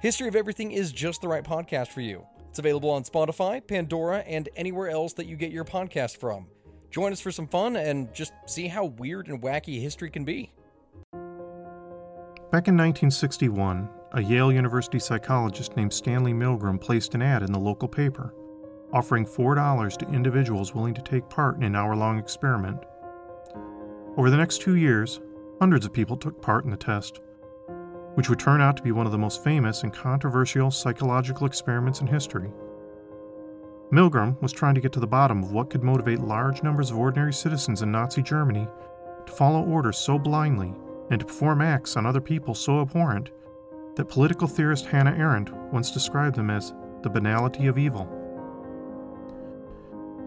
History of Everything is just the right podcast for you. It's available on Spotify, Pandora, and anywhere else that you get your podcast from. Join us for some fun and just see how weird and wacky history can be. Back in 1961, a Yale University psychologist named Stanley Milgram placed an ad in the local paper, offering $4 to individuals willing to take part in an hour long experiment. Over the next two years, hundreds of people took part in the test, which would turn out to be one of the most famous and controversial psychological experiments in history. Milgram was trying to get to the bottom of what could motivate large numbers of ordinary citizens in Nazi Germany to follow orders so blindly and to perform acts on other people so abhorrent that political theorist Hannah Arendt once described them as the banality of evil.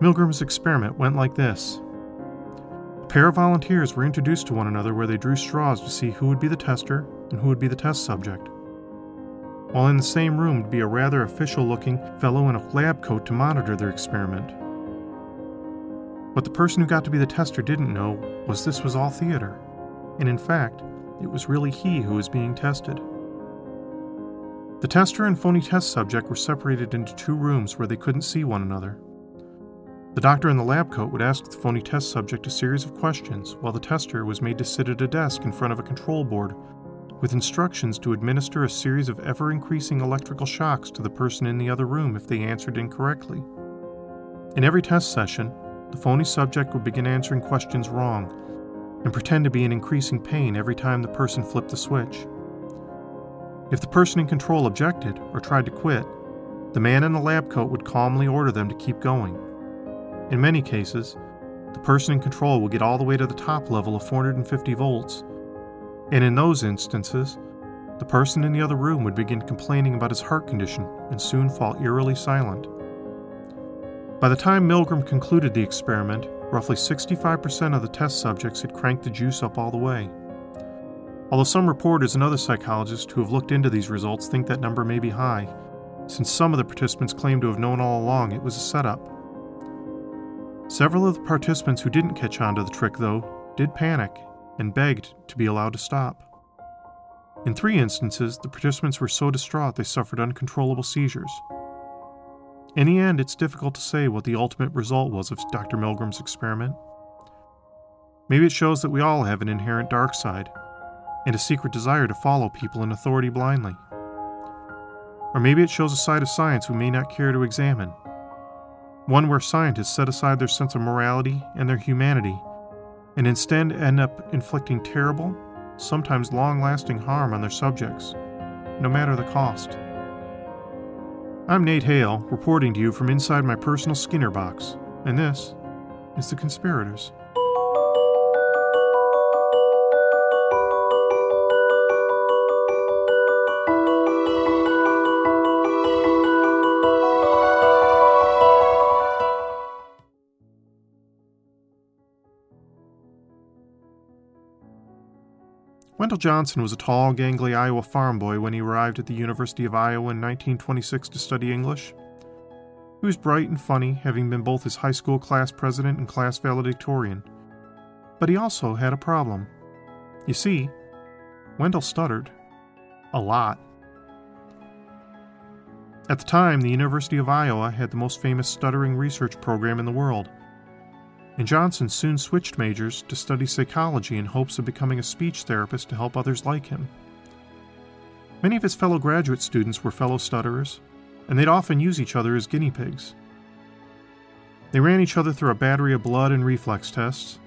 Milgram's experiment went like this A pair of volunteers were introduced to one another where they drew straws to see who would be the tester and who would be the test subject. While in the same room would be a rather official looking fellow in a lab coat to monitor their experiment. What the person who got to be the tester didn't know was this was all theater and in fact, it was really he who was being tested. The tester and phony test subject were separated into two rooms where they couldn't see one another. The doctor in the lab coat would ask the phony test subject a series of questions, while the tester was made to sit at a desk in front of a control board with instructions to administer a series of ever increasing electrical shocks to the person in the other room if they answered incorrectly. In every test session, the phony subject would begin answering questions wrong and pretend to be in increasing pain every time the person flipped the switch. If the person in control objected or tried to quit, the man in the lab coat would calmly order them to keep going. In many cases, the person in control would get all the way to the top level of 450 volts, and in those instances, the person in the other room would begin complaining about his heart condition and soon fall eerily silent. By the time Milgram concluded the experiment, roughly 65% of the test subjects had cranked the juice up all the way. Although some reporters and other psychologists who have looked into these results think that number may be high, since some of the participants claim to have known all along it was a setup. Several of the participants who didn't catch on to the trick, though, did panic and begged to be allowed to stop. In three instances, the participants were so distraught they suffered uncontrollable seizures. In the end, it's difficult to say what the ultimate result was of Dr. Milgram's experiment. Maybe it shows that we all have an inherent dark side and a secret desire to follow people in authority blindly. Or maybe it shows a side of science we may not care to examine. One where scientists set aside their sense of morality and their humanity and instead end up inflicting terrible, sometimes long lasting harm on their subjects, no matter the cost. I'm Nate Hale, reporting to you from inside my personal Skinner box, and this is The Conspirators. Johnson was a tall, gangly Iowa farm boy when he arrived at the University of Iowa in 1926 to study English. He was bright and funny, having been both his high school class president and class valedictorian. But he also had a problem. You see, Wendell stuttered. A lot. At the time, the University of Iowa had the most famous stuttering research program in the world and Johnson soon switched majors to study psychology in hopes of becoming a speech therapist to help others like him. Many of his fellow graduate students were fellow stutterers, and they'd often use each other as guinea pigs. They ran each other through a battery of blood and reflex tests,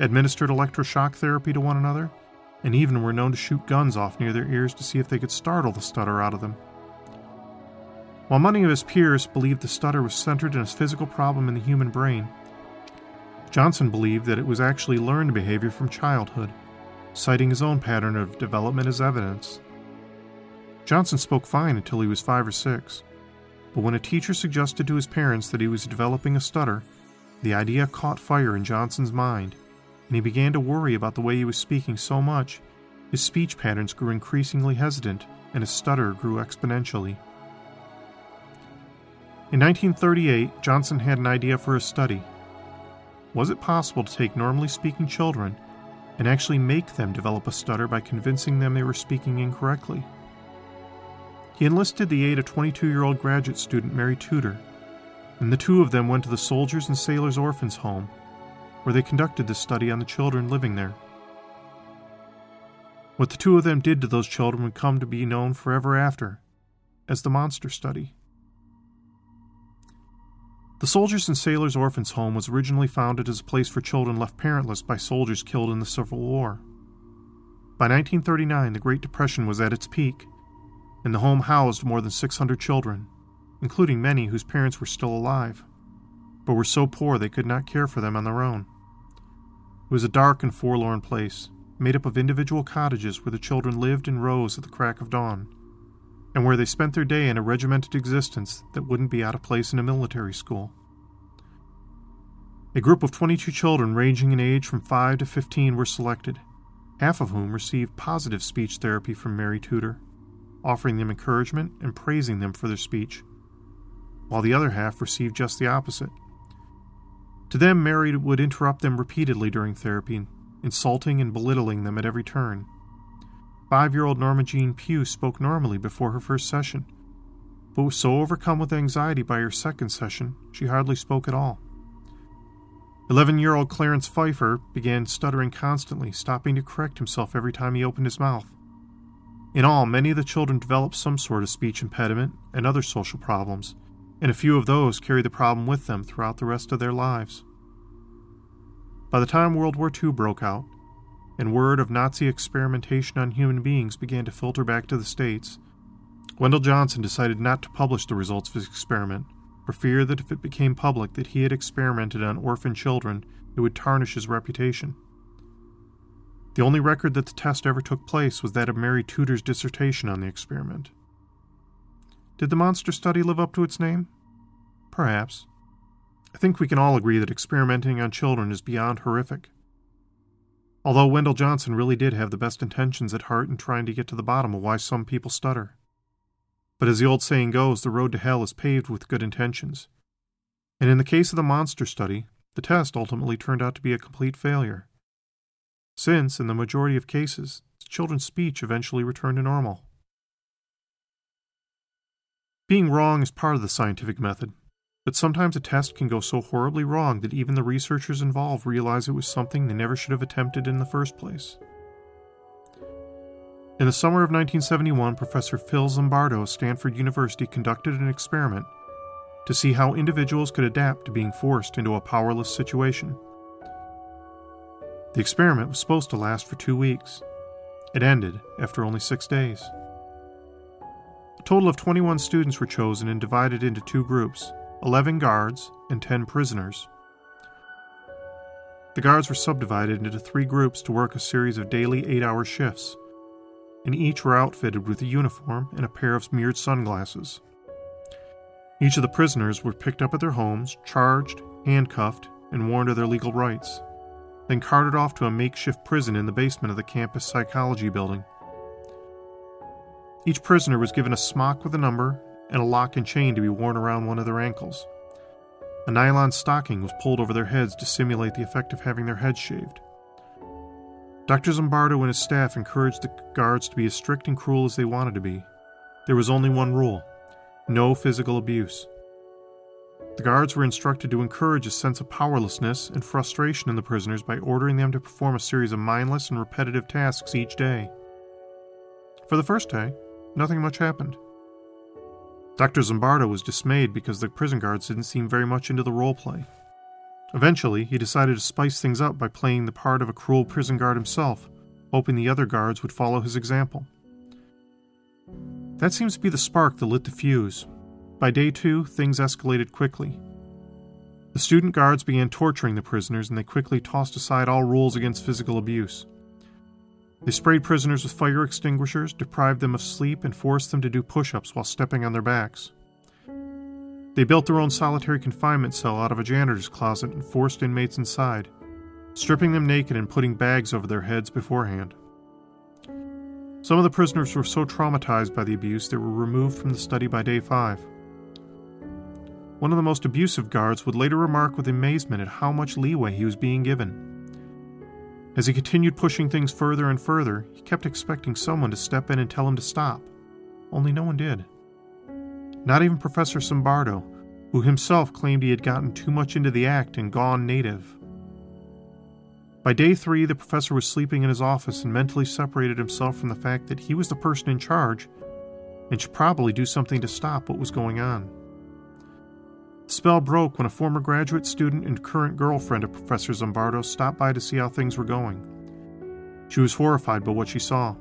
administered electroshock therapy to one another, and even were known to shoot guns off near their ears to see if they could startle the stutter out of them. While many of his peers believed the stutter was centered in a physical problem in the human brain, Johnson believed that it was actually learned behavior from childhood, citing his own pattern of development as evidence. Johnson spoke fine until he was five or six, But when a teacher suggested to his parents that he was developing a stutter, the idea caught fire in Johnson's mind, and he began to worry about the way he was speaking so much. His speech patterns grew increasingly hesitant, and his stutter grew exponentially. In 1938, Johnson had an idea for a study. Was it possible to take normally speaking children and actually make them develop a stutter by convincing them they were speaking incorrectly? He enlisted the aid of 22 year old graduate student Mary Tudor, and the two of them went to the Soldiers and Sailors Orphans Home, where they conducted this study on the children living there. What the two of them did to those children would come to be known forever after as the Monster Study. The Soldiers and Sailors Orphans Home was originally founded as a place for children left parentless by soldiers killed in the Civil War. By 1939, the Great Depression was at its peak, and the home housed more than 600 children, including many whose parents were still alive, but were so poor they could not care for them on their own. It was a dark and forlorn place, made up of individual cottages where the children lived in rows at the crack of dawn, and where they spent their day in a regimented existence that wouldn't be out of place in a military school. A group of 22 children ranging in age from 5 to 15 were selected, half of whom received positive speech therapy from Mary Tudor offering them encouragement and praising them for their speech, while the other half received just the opposite. To them, Mary would interrupt them repeatedly during therapy, insulting and belittling them at every turn. Five year old Norma Jean Pugh spoke normally before her first session, but was so overcome with anxiety by her second session, she hardly spoke at all. Eleven year old Clarence Pfeiffer began stuttering constantly, stopping to correct himself every time he opened his mouth. In all, many of the children developed some sort of speech impediment and other social problems, and a few of those carry the problem with them throughout the rest of their lives. By the time World War II broke out, and word of Nazi experimentation on human beings began to filter back to the States, Wendell Johnson decided not to publish the results of his experiment, for fear that if it became public that he had experimented on orphan children, it would tarnish his reputation. The only record that the test ever took place was that of Mary Tudor's dissertation on the experiment. Did the monster study live up to its name? Perhaps. I think we can all agree that experimenting on children is beyond horrific. Although Wendell Johnson really did have the best intentions at heart in trying to get to the bottom of why some people stutter. But as the old saying goes, the road to hell is paved with good intentions. And in the case of the monster study, the test ultimately turned out to be a complete failure since, in the majority of cases, children's speech eventually returned to normal. Being wrong is part of the scientific method, but sometimes a test can go so horribly wrong that even the researchers involved realize it was something they never should have attempted in the first place. In the summer of 1971, Professor Phil Zimbardo of Stanford University conducted an experiment to see how individuals could adapt to being forced into a powerless situation. The experiment was supposed to last for two weeks. It ended after only six days. A total of 21 students were chosen and divided into two groups 11 guards and 10 prisoners. The guards were subdivided into three groups to work a series of daily eight hour shifts, and each were outfitted with a uniform and a pair of mirrored sunglasses. Each of the prisoners were picked up at their homes, charged, handcuffed, and warned of their legal rights then carted off to a makeshift prison in the basement of the campus psychology building. Each prisoner was given a smock with a number and a lock and chain to be worn around one of their ankles. A nylon stocking was pulled over their heads to simulate the effect of having their heads shaved. Dr. Zimbardo and his staff encouraged the guards to be as strict and cruel as they wanted to be. There was only one rule no physical abuse. The guards were instructed to encourage a sense of powerlessness and frustration in the prisoners by ordering them to perform a series of mindless and repetitive tasks each day. For the first day, nothing much happened. Dr. Zimbardo was dismayed because the prison guards didn't seem very much into the role play. Eventually, he decided to spice things up by playing the part of a cruel prison guard himself, hoping the other guards would follow his example. That seems to be the spark that lit the fuse, by day two, things escalated quickly. The student guards began torturing the prisoners, and they quickly tossed aside all rules against physical abuse. They sprayed prisoners with fire extinguishers, deprived them of sleep, and forced them to do push ups while stepping on their backs. They built their own solitary confinement cell out of a janitor's closet and forced inmates inside, stripping them naked and putting bags over their heads beforehand. Some of the prisoners were so traumatized by the abuse they were removed from the study by day five. One of the most abusive guards would later remark with amazement at how much leeway he was being given. As he continued pushing things further and further, he kept expecting someone to step in and tell him to stop, only no one did. Not even Professor Zimbardo, who himself claimed he had gotten too much into the act and gone native. By day three, the professor was sleeping in his office and mentally separated himself from the fact that he was the person in charge and should probably do something to stop what was going on. Spell broke when a former graduate student and current girlfriend of Professor Zimbardo stopped by to see how things were going. She was horrified by what she saw.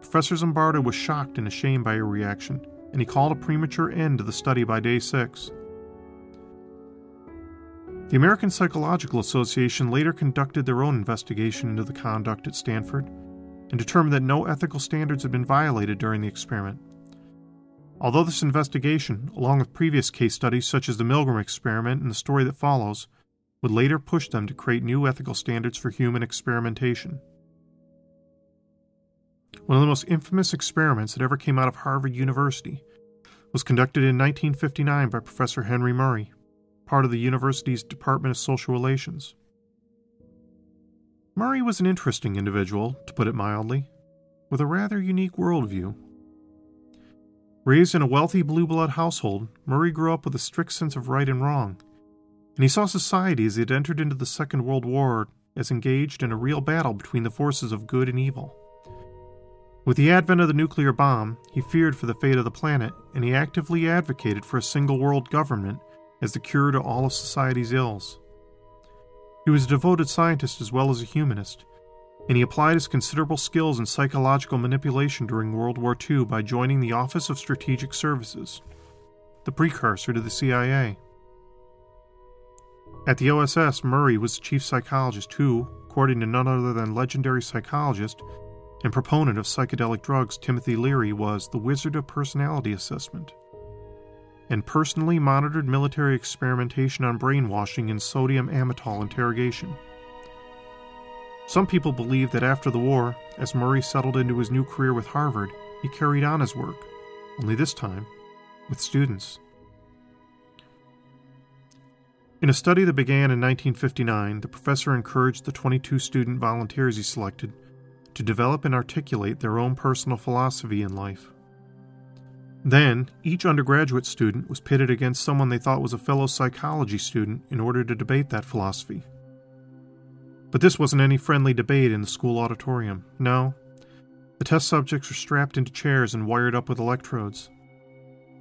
Professor Zimbardo was shocked and ashamed by her reaction, and he called a premature end to the study by day six. The American Psychological Association later conducted their own investigation into the conduct at Stanford and determined that no ethical standards had been violated during the experiment. Although this investigation, along with previous case studies such as the Milgram experiment and the story that follows, would later push them to create new ethical standards for human experimentation. One of the most infamous experiments that ever came out of Harvard University was conducted in 1959 by Professor Henry Murray, part of the university's Department of Social Relations. Murray was an interesting individual, to put it mildly, with a rather unique worldview. Raised in a wealthy blue blood household, Murray grew up with a strict sense of right and wrong, and he saw society as it entered into the Second World War as engaged in a real battle between the forces of good and evil. With the advent of the nuclear bomb, he feared for the fate of the planet, and he actively advocated for a single world government as the cure to all of society's ills. He was a devoted scientist as well as a humanist, and he applied his considerable skills in psychological manipulation during World War II by joining the Office of Strategic Services, the precursor to the CIA. At the OSS, Murray was the chief psychologist who, according to none other than legendary psychologist and proponent of psychedelic drugs Timothy Leary, was the Wizard of Personality Assessment, and personally monitored military experimentation on brainwashing and sodium amytal interrogation. Some people believe that after the war, as Murray settled into his new career with Harvard, he carried on his work, only this time with students. In a study that began in 1959, the professor encouraged the 22 student volunteers he selected to develop and articulate their own personal philosophy in life. Then, each undergraduate student was pitted against someone they thought was a fellow psychology student in order to debate that philosophy. But this wasn't any friendly debate in the school auditorium. No. The test subjects were strapped into chairs and wired up with electrodes.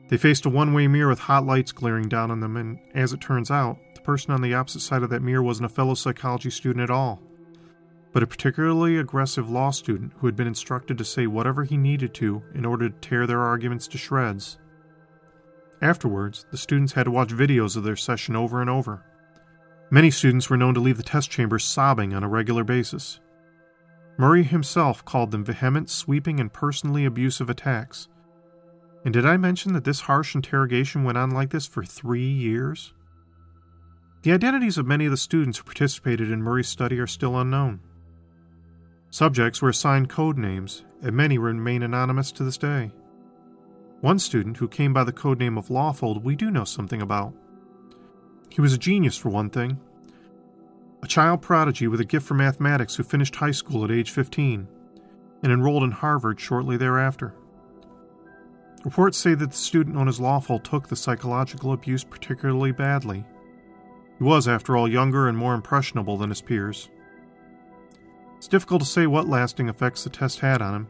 They faced a one way mirror with hot lights glaring down on them, and as it turns out, the person on the opposite side of that mirror wasn't a fellow psychology student at all, but a particularly aggressive law student who had been instructed to say whatever he needed to in order to tear their arguments to shreds. Afterwards, the students had to watch videos of their session over and over. Many students were known to leave the test chamber sobbing on a regular basis. Murray himself called them vehement, sweeping, and personally abusive attacks. And did I mention that this harsh interrogation went on like this for three years? The identities of many of the students who participated in Murray's study are still unknown. Subjects were assigned code names, and many remain anonymous to this day. One student, who came by the code name of Lawful, we do know something about. He was a genius, for one thing. A child prodigy with a gift for mathematics who finished high school at age 15 and enrolled in Harvard shortly thereafter. Reports say that the student known as Lawful took the psychological abuse particularly badly. He was, after all, younger and more impressionable than his peers. It's difficult to say what lasting effects the test had on him,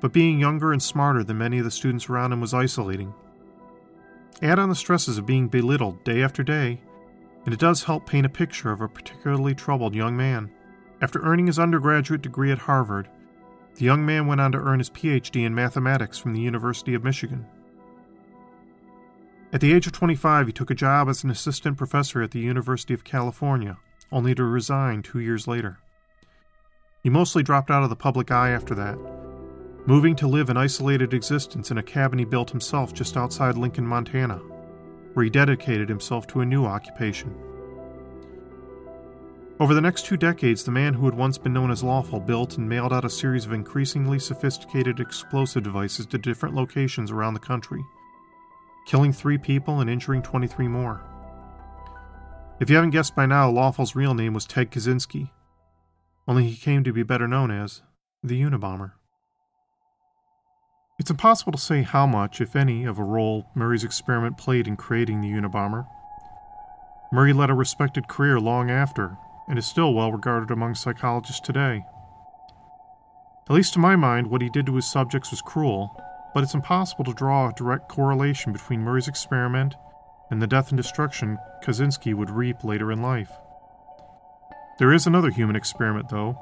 but being younger and smarter than many of the students around him was isolating. Add on the stresses of being belittled day after day, and it does help paint a picture of a particularly troubled young man. After earning his undergraduate degree at Harvard, the young man went on to earn his PhD in mathematics from the University of Michigan. At the age of 25, he took a job as an assistant professor at the University of California, only to resign two years later. He mostly dropped out of the public eye after that, moving to live an isolated existence in a cabin he built himself just outside Lincoln, Montana. where he dedicated himself to a new occupation. Over the next two decades, the man who had once been known as Lawful built and mailed out a series of increasingly sophisticated explosive devices to different locations around the country, killing three people and injuring 23 more. If you haven't guessed by now, Lawful's real name was Ted Kaczynski, only he came to be better known as the Unabomber. It's impossible to say how much, if any, of a role Murray's experiment played in creating the Unabomber. Murray led a respected career long after, and is still well regarded among psychologists today. At least to my mind, what he did to his subjects was cruel, but it's impossible to draw a direct correlation between Murray's experiment and the death and destruction Kaczynski would reap later in life. There is another human experiment, though,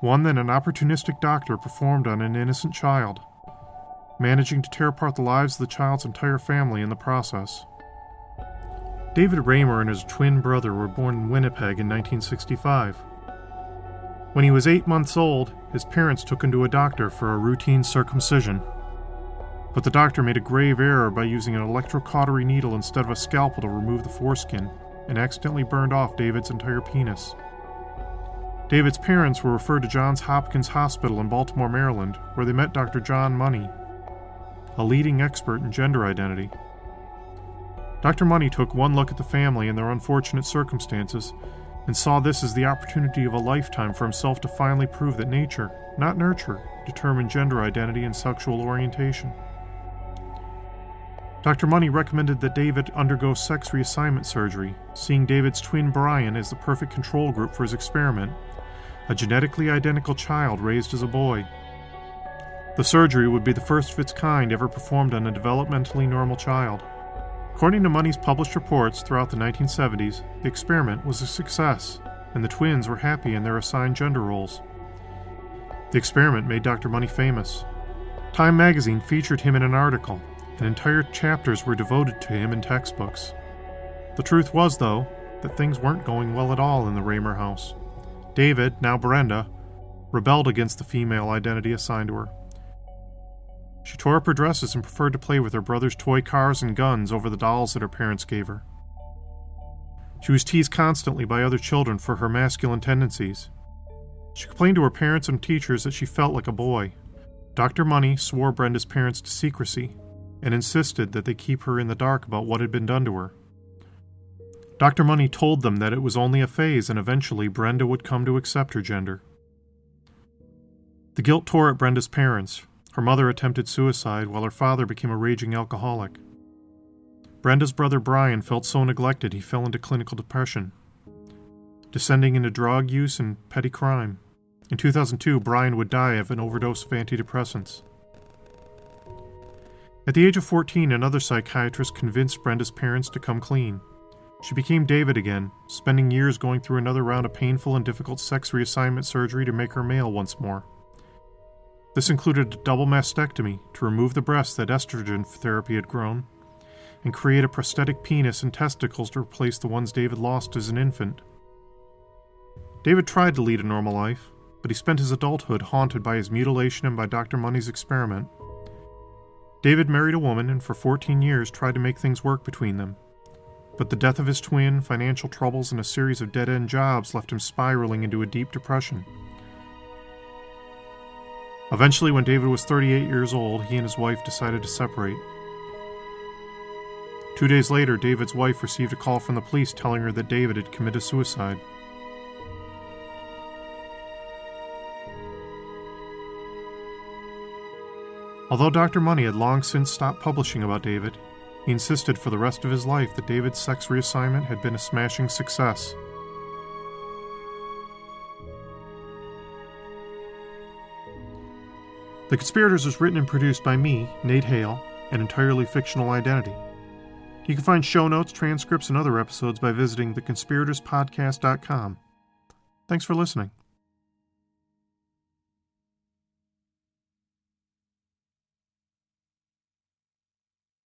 one that an opportunistic doctor performed on an innocent child, managing to tear apart the lives of the child's entire family in the process. David Reimer and his twin brother were born in Winnipeg in 1965. When he was eight months old, his parents took him to a doctor for a routine circumcision. But the doctor made a grave error by using an electrocautery needle instead of a scalpel to remove the foreskin and accidentally burned off David's entire penis. David's parents were referred to Johns Hopkins Hospital in Baltimore, Maryland, where they met Dr. John Money, a leading expert in gender identity. Dr. Money took one look at the family and their unfortunate circumstances and saw this as the opportunity of a lifetime for himself to finally prove that nature, not nurture, determined gender identity and sexual orientation. Dr. Money recommended that David undergo sex reassignment surgery, seeing David's twin Brian as the perfect control group for his experiment, a genetically identical child raised as a boy. The surgery would be the first of its kind ever performed on a developmentally normal child. According to Money's published reports throughout the 1970s, the experiment was a success, and the twins were happy in their assigned gender roles. The experiment made Dr. Money famous. Time magazine featured him in an article, and entire chapters were devoted to him in textbooks. The truth was, though, that things weren't going well at all in the Reimer house. David, now Brenda, rebelled against the female identity assigned to her. She tore up her dresses and preferred to play with her brother's toy cars and guns over the dolls that her parents gave her. She was teased constantly by other children for her masculine tendencies. She complained to her parents and teachers that she felt like a boy. Dr. Money swore Brenda's parents to secrecy and insisted that they keep her in the dark about what had been done to her. Dr. Money told them that it was only a phase and eventually Brenda would come to accept her gender. The guilt tore at Brenda's parents, her mother attempted suicide while her father became a raging alcoholic. Brenda's brother Brian felt so neglected he fell into clinical depression, descending into drug use and petty crime. In 2002, Brian would die of an overdose of antidepressants. At the age of 14, another psychiatrist convinced Brenda's parents to come clean. She became David again, spending years going through another round of painful and difficult sex reassignment surgery to make her male once more. This included a double mastectomy to remove the breasts that estrogen therapy had grown, and create a prosthetic penis and testicles to replace the ones David lost as an infant. David tried to lead a normal life, but he spent his adulthood haunted by his mutilation and by Dr. Money's experiment. David married a woman and for 14 years tried to make things work between them. But the death of his twin, financial troubles, and a series of dead end jobs left him spiraling into a deep depression. Eventually, when David was 38 years old, he and his wife decided to separate. Two days later, David's wife received a call from the police telling her that David had committed suicide. Although Dr. Money had long since stopped publishing about David, he insisted for the rest of his life that David's sex reassignment had been a smashing success. The Conspirators was written and produced by me, Nate Hale, an entirely fictional identity. You can find show notes, transcripts, and other episodes by visiting theconspiratorspodcast.com. Thanks for listening.